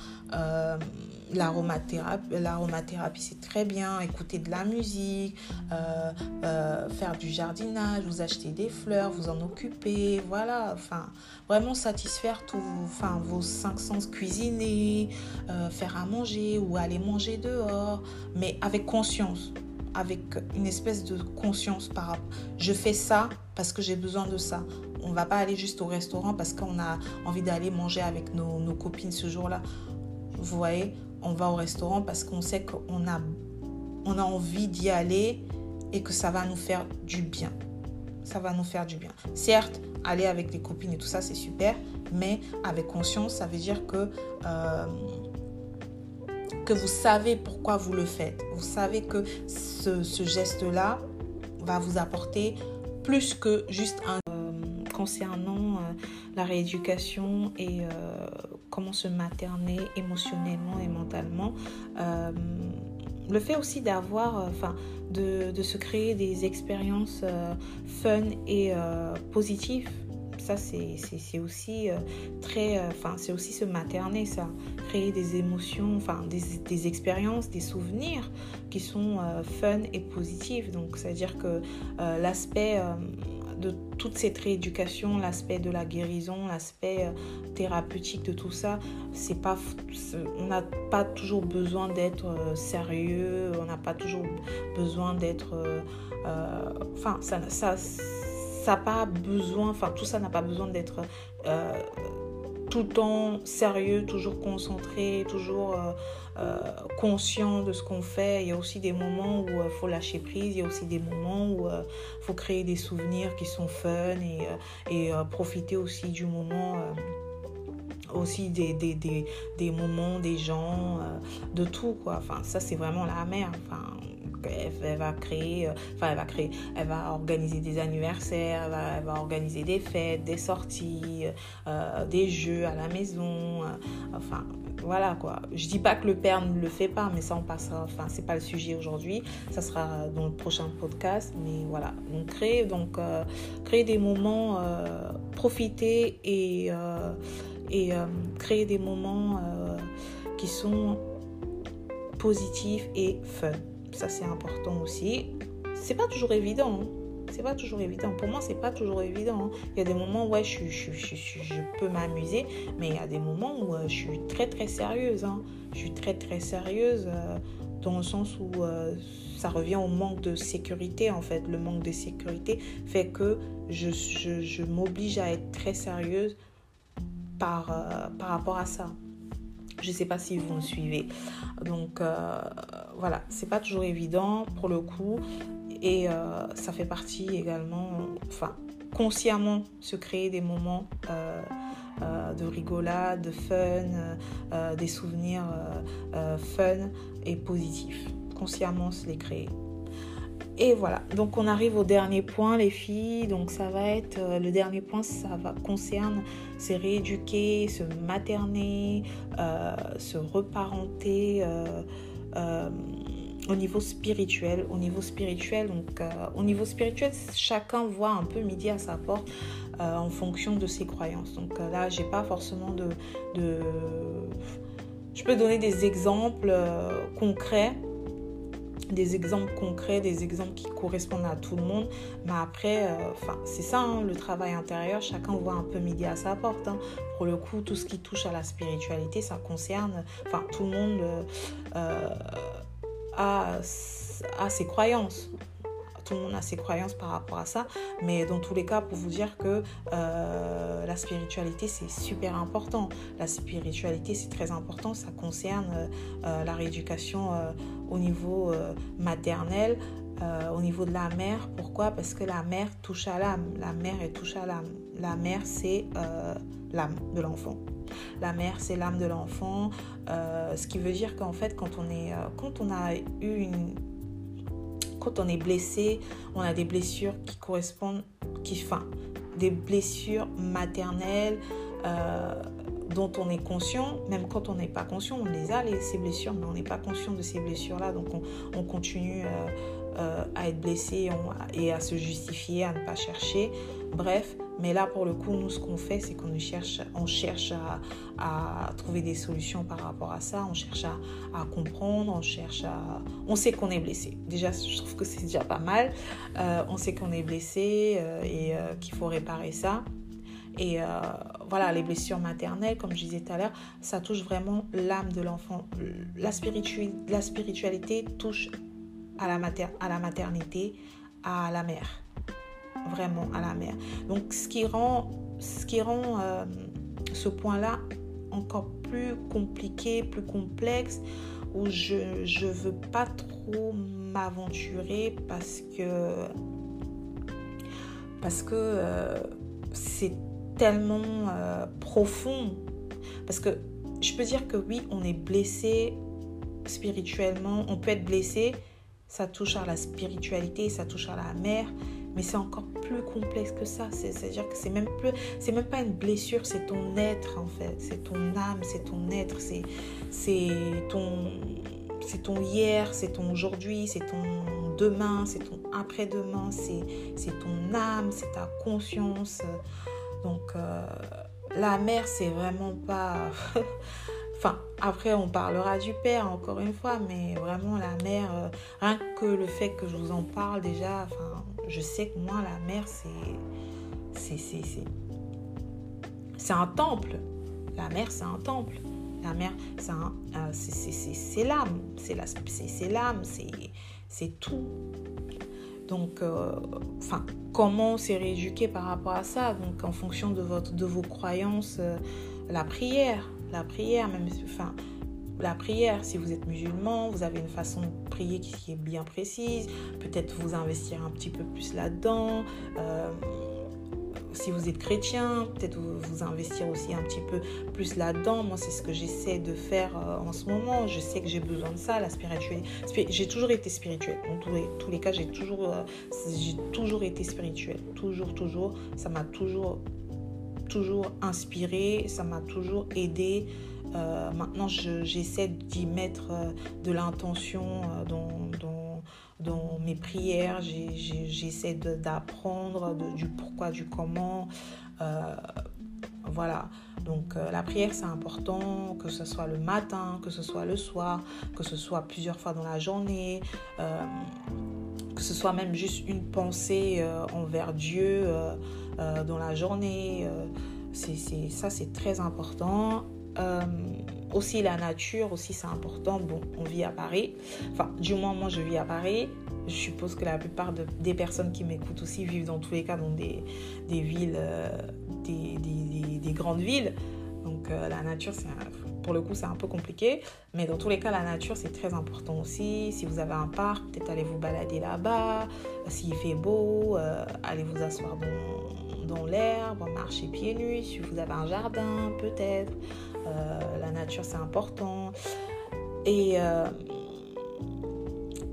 l'aromathérapie, l'aromathérapie c'est très bien. Écouter de la musique, faire du jardinage vous achetez des fleurs, vous en occupez, voilà, enfin, vraiment satisfaire tous enfin, vos cinq sens, cuisiner, euh, faire à manger ou aller manger dehors, mais avec conscience, avec une espèce de conscience par rapport. Je fais ça parce que j'ai besoin de ça. On va pas aller juste au restaurant parce qu'on a envie d'aller manger avec nos, copines ce jour-là. Vous voyez, on va au restaurant parce qu'on sait qu'on a, envie d'y aller et que ça va nous faire du bien ça va nous faire du bien. Certes, aller avec des copines et tout ça, c'est super, mais avec conscience, ça veut dire que, euh, que vous savez pourquoi vous le faites. Vous savez que ce, geste-là va vous apporter plus que juste un... Euh, concernant euh, la rééducation et comment se materner émotionnellement et mentalement, le fait aussi d'avoir, enfin, de, se créer des expériences euh, fun et euh, positives. Ça, c'est aussi euh, très. Enfin, c'est aussi se materner, ça. Créer des émotions, enfin, des, des expériences, des souvenirs qui sont fun et positifs. Donc, c'est-à-dire que l'aspect de toute cette rééducation, l'aspect de la guérison, l'aspect euh, thérapeutique de tout ça, c'est pas, on n'a pas toujours besoin d'être euh, sérieux, on n'a pas toujours besoin d'être, euh, enfin ça, ça, pas besoin, enfin tout ça n'a pas besoin d'être tout le temps sérieux, toujours concentré, toujours conscient de ce qu'on fait. Il y a aussi des moments où il faut lâcher prise, il y a aussi des moments où il faut créer des souvenirs qui sont fun et, profiter aussi du moment aussi des, moments, des gens, de tout quoi. Enfin, ça c'est vraiment la mère. Enfin, elle, va créer, euh, enfin elle va créer, elle va organiser des anniversaires, elle va, organiser des fêtes, des sorties, euh, des jeux à la maison, euh, enfin voilà quoi. Je dis pas que le père ne le fait pas, mais ça on passera, enfin c'est pas le sujet aujourd'hui, ça sera dans le prochain podcast, mais voilà. Donc créer, donc créer des moments, profiter et et créer des moments qui sont positifs et fun ça c'est important aussi. C'est pas toujours évident. Hein. C'est pas toujours évident. Pour moi, c'est pas toujours évident. Hein. Il y a des moments où ouais, je, je, je, je peux m'amuser, mais il y a des moments où euh, je suis très très sérieuse. Hein. Je suis très très sérieuse euh, dans le sens où euh, ça revient au manque de sécurité en fait. Le manque de sécurité fait que je, je m'oblige à être très sérieuse par, par rapport à ça. Je ne sais pas si vous me suivez. Donc voilà, c'est pas toujours évident pour le coup. Et euh, ça fait partie également, enfin, consciemment se créer des moments euh, de rigolade, de fun, des souvenirs fun et positifs. Consciemment se les créer. Et voilà, donc on arrive au dernier point les filles. Donc ça va être, euh, le dernier point, ça va concerne se rééduquer, se materner, euh, se reparenter euh, au niveau spirituel. Au niveau spirituel, donc au niveau spirituel, chacun voit un peu midi à sa porte en fonction de ses croyances. Donc là, j'ai pas forcément de. Je peux donner des exemples concrets des exemples concrets, des exemples qui correspondent à tout le monde. Mais après, euh, enfin, c'est ça, hein, le travail intérieur, chacun voit un peu midi à sa porte. Hein. Pour le coup, tout ce qui touche à la spiritualité, ça concerne, enfin, tout le monde euh, euh, a ses croyances tout le monde a ses croyances par rapport à ça. Mais dans tous les cas, pour vous dire que euh, la spiritualité, c'est super important. La spiritualité, c'est très important. Ça concerne euh, la rééducation euh, au niveau maternel. au niveau de la mère, pourquoi? Parce que la mère touche à l'âme. La mère, elle touche à l'âme. La mère, c'est l'âme de l'enfant. La mère, c'est l'âme de l'enfant. ce qui veut dire qu'en fait, quand on, est, quand on a eu une, quand on est blessé, on a des blessures qui correspondent, qui, enfin, des blessures maternelles euh, dont on est conscient, même quand on n'est pas conscient, on les a, ces blessures, mais on n'est pas conscient de ces blessures-là, donc on, continue euh, euh, à être blessé et à se justifier, à ne pas chercher. Bref, mais là, pour le coup, nous, ce qu'on fait, c'est qu'on cherche, on cherche à, trouver des solutions par rapport à ça. On cherche à, comprendre, on cherche à... On sait qu'on est blessé. Déjà, je trouve que c'est déjà pas mal. Euh, on sait qu'on est blessé euh, et euh, qu'il faut réparer ça. Et voilà, les blessures maternelles, comme je disais tout à l'heure, ça touche vraiment l'âme de l'enfant. La, spiritualité touche à la maternité, à la mère vraiment à la mer. Donc ce qui rend, ce, qui rend euh, ce point-là encore plus compliqué, plus complexe, où je ne veux pas trop m'aventurer parce que, parce que euh, c'est tellement euh, profond. Parce que je peux dire que oui, on est blessé spirituellement, on peut être blessé, ça touche à la spiritualité, ça touche à la mère, mais c'est encore plus complexe que ça. C'est-à-dire que c'est même plus, c'est même pas une blessure, c'est ton être en fait, c'est ton âme, c'est ton être, c'est, ton, c'est ton hier, c'est ton aujourd'hui, c'est ton demain, c'est ton après-demain, c'est, c'est ton âme, c'est ta conscience. Donc euh, la mère, c'est vraiment pas <laughs> Enfin, après, on parlera du père encore une fois, mais vraiment la mère, euh, rien que le fait que je vous en parle déjà, enfin, je sais que moi, la mère, c'est. C'est, un temple. La mère, c'est un temple. La mère, c'est, euh, l'âme. C'est, l'âme. C'est, tout. Donc, euh, enfin, comment s'est rééduqué par rapport à ça? Donc, en fonction de, votre, de vos croyances la prière, la prière, même, la prière, si vous êtes musulman, vous avez une façon de prier qui est bien précise, peut-être vous investir un petit peu plus là-dedans. Euh, si vous êtes chrétien, peut-être vous, investir aussi un petit peu plus là-dedans. Moi, c'est ce que j'essaie de faire euh, en ce moment. Je sais que j'ai besoin de ça, la spiritualité. J'ai toujours été spirituelle. En tous les, tous les cas, j'ai toujours, euh, toujours été spirituelle. Toujours, toujours. Ça m'a toujours, toujours inspiré. Ça m'a toujours aidé. Euh, maintenant, j'essaie d'y mettre euh, de l'intention euh, dans, mes prières. J'essaie d'apprendre du pourquoi, du comment. voilà. Donc la prière, c'est important, que ce soit le matin, que ce soit le soir, que ce soit plusieurs fois dans la journée, que ce soit même juste une pensée envers Dieu dans la journée. ça, c'est très important. Euh, aussi la nature, aussi c'est important. Bon, on vit à Paris. Enfin, du moins moi je vis à Paris. Je suppose que la plupart des personnes qui m'écoutent aussi vivent dans tous les cas dans des, des villes, euh, des, des, des, grandes villes. Donc euh, la nature, pour le coup, c'est un peu compliqué. Mais dans tous les cas, la nature, c'est très important aussi. Si vous avez un parc, peut-être allez vous balader là-bas. S'il fait beau, allez vous asseoir dans, dans l'herbe, marcher pieds nus. Si vous avez un jardin, peut-être. Euh, la nature, c'est important. Et euh,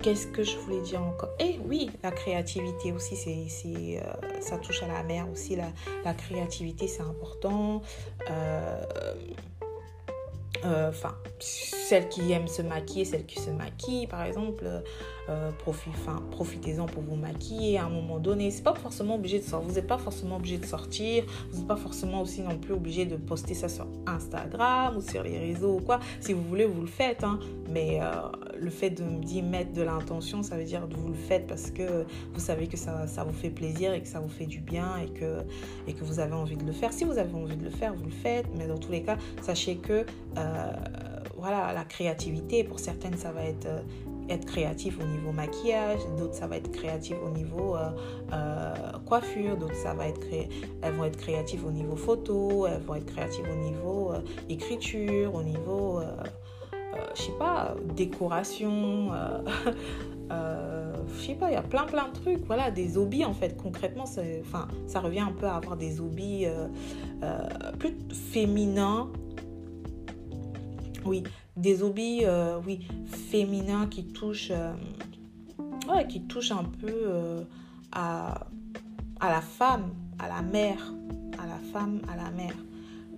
qu'est-ce que je voulais dire encore? Eh oui, la créativité aussi, c'est, euh, ça touche à la mer aussi. La, créativité, c'est important. Enfin, qui aiment se maquiller, celles qui se maquillent, par exemple, euh, profitez-en pour vous maquiller à un moment donné. C'est pas forcément obligé de sortir. Vous n'êtes pas forcément obligé de sortir. Vous n'êtes pas forcément aussi non plus obligé de poster ça sur Instagram ou sur les réseaux ou quoi. Si vous voulez, vous le faites. Hein. Mais euh, le fait de d'y mettre de l'intention, ça veut dire que vous le faites parce que vous savez que ça, ça vous fait plaisir et que ça vous fait du bien et que, et que vous avez envie de le faire. Si vous avez envie de le faire, vous le faites. Mais dans tous les cas, sachez que euh, voilà, la créativité, pour certaines, ça va être être créatif au niveau maquillage, d'autres ça va être créatif au niveau euh, euh, coiffure, d'autres ça va être elles vont être créatives au niveau photo, elles vont être créatives au niveau euh, écriture, au niveau je sais pas décoration. <laughs> je sais pas, il y a plein plein de trucs, voilà, des hobbies en fait. Concrètement, enfin, ça revient un peu à avoir des hobbies plus féminins. Oui, des hobbies euh, oui, féminins qui touchent, euh, qui touchent un peu euh, à, la femme, à la mère, à la femme, à la mère.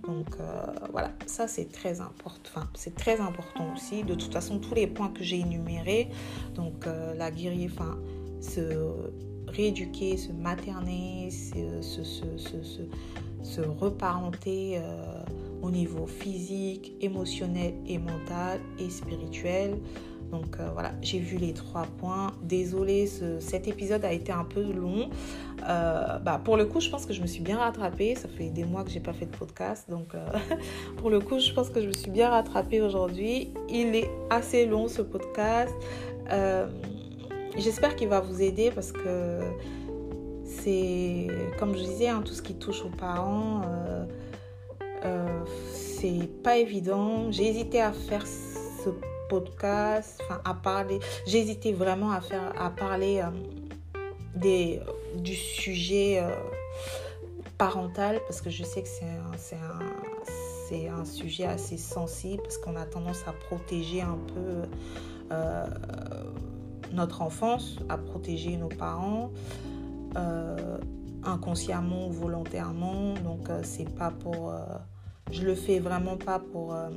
Donc voilà, ça c'est très important. C'est très important aussi. De toute façon, tous les points que j'ai énumérés, donc la guérille, enfin, se rééduquer, se materner, se reparenter au niveau physique, émotionnel et mental et spirituel. Donc euh, voilà, j'ai vu les trois points. Désolée, cet épisode a été un peu long. Euh, bah, pour le coup, je pense que je me suis bien rattrapée. Ça fait des mois que j'ai pas fait de podcast. Donc euh, <laughs> pour le coup, je pense que je me suis bien rattrapée aujourd'hui. Il est assez long ce podcast. J'espère qu'il va vous aider parce que c'est, comme je disais, hein, tout ce qui touche aux parents euh, c'est pas évident. J'ai hésité à faire ce podcast, enfin à parler. J'ai hésité vraiment à faire, à parler euh, des, du sujet euh, parental parce que je sais que c'est un, c'est un, sujet assez sensible parce qu'on a tendance à protéger un peu notre enfance, à protéger nos parents inconsciemment ou volontairement. Donc, c'est pas pour je le fais vraiment pas pour euh,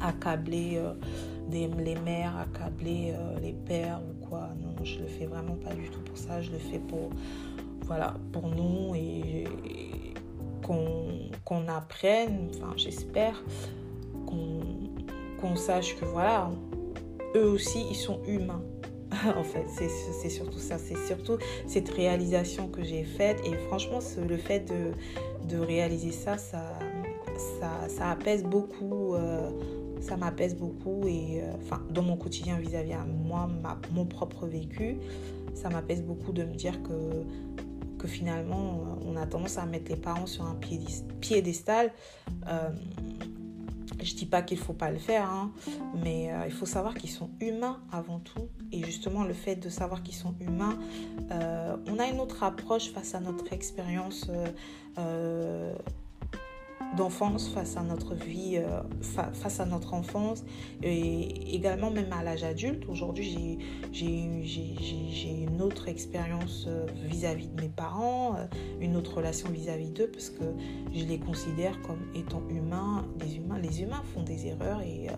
accabler euh, les mères, accabler euh, les pères ou quoi. Non, je le fais vraiment pas du tout pour ça. Je le fais pour, voilà, pour nous et, qu'on apprenne, enfin j'espère, qu'on sache que voilà, eux aussi, ils sont humains. <laughs> en fait, c'est surtout ça, c'est surtout cette réalisation que j'ai faite. Et franchement, le fait de, de réaliser ça, ça, ça, apaise beaucoup. Euh, ça m'apaise beaucoup et euh, dans mon quotidien vis-à-vis à moi, mon propre vécu, ça m'apaise beaucoup de me dire que que finalement on a tendance à mettre les parents sur un piédestal. Euh, je dis pas qu'il faut pas le faire, hein, mais euh, il faut savoir qu'ils sont humains avant tout. Et justement, le fait de savoir qu'ils sont humains, euh, on a une autre approche face à notre expérience euh, d'enfance, face à notre vie, euh, face à notre enfance, et également même à l'âge adulte. Aujourd'hui, j'ai une autre expérience euh, vis-à-vis de mes parents, euh, une autre relation vis-à-vis d'eux, parce que je les considère comme étant humains. Les humains, les humains font des erreurs et,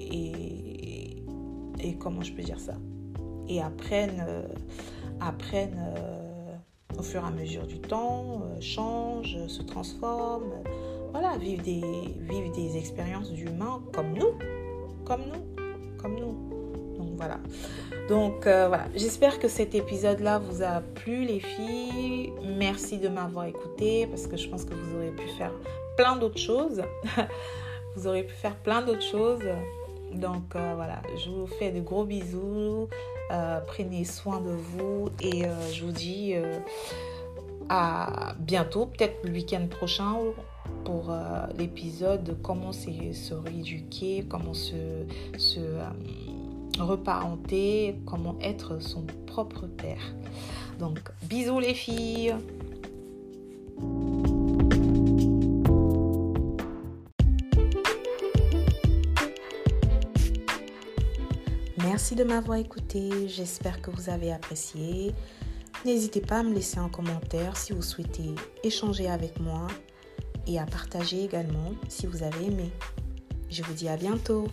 et, et, comment je peux dire ça? Et apprennent, apprennent au fur et à mesure du temps, euh, change, se transforme. Voilà, vivre des, vivre des expériences d'humains comme nous, comme nous, comme nous. Donc voilà. Donc euh, voilà, j'espère que cet épisode-là vous a plu les filles. Merci de m'avoir écouté parce que je pense que vous aurez pu faire plein d'autres choses. <laughs> vous aurez pu faire plein d'autres choses. Donc euh, voilà, je vous fais de gros bisous. Euh, prenez soin de vous et euh, je vous dis à bientôt, peut-être le week-end prochain pour l'épisode de comment se rééduquer, comment se reparenter, comment être son propre père. Donc bisous les filles Merci de m'avoir écouté. J'espère que vous avez apprécié. N'hésitez pas à me laisser un commentaire si vous souhaitez échanger avec moi et à partager également si vous avez aimé. Je vous dis à bientôt.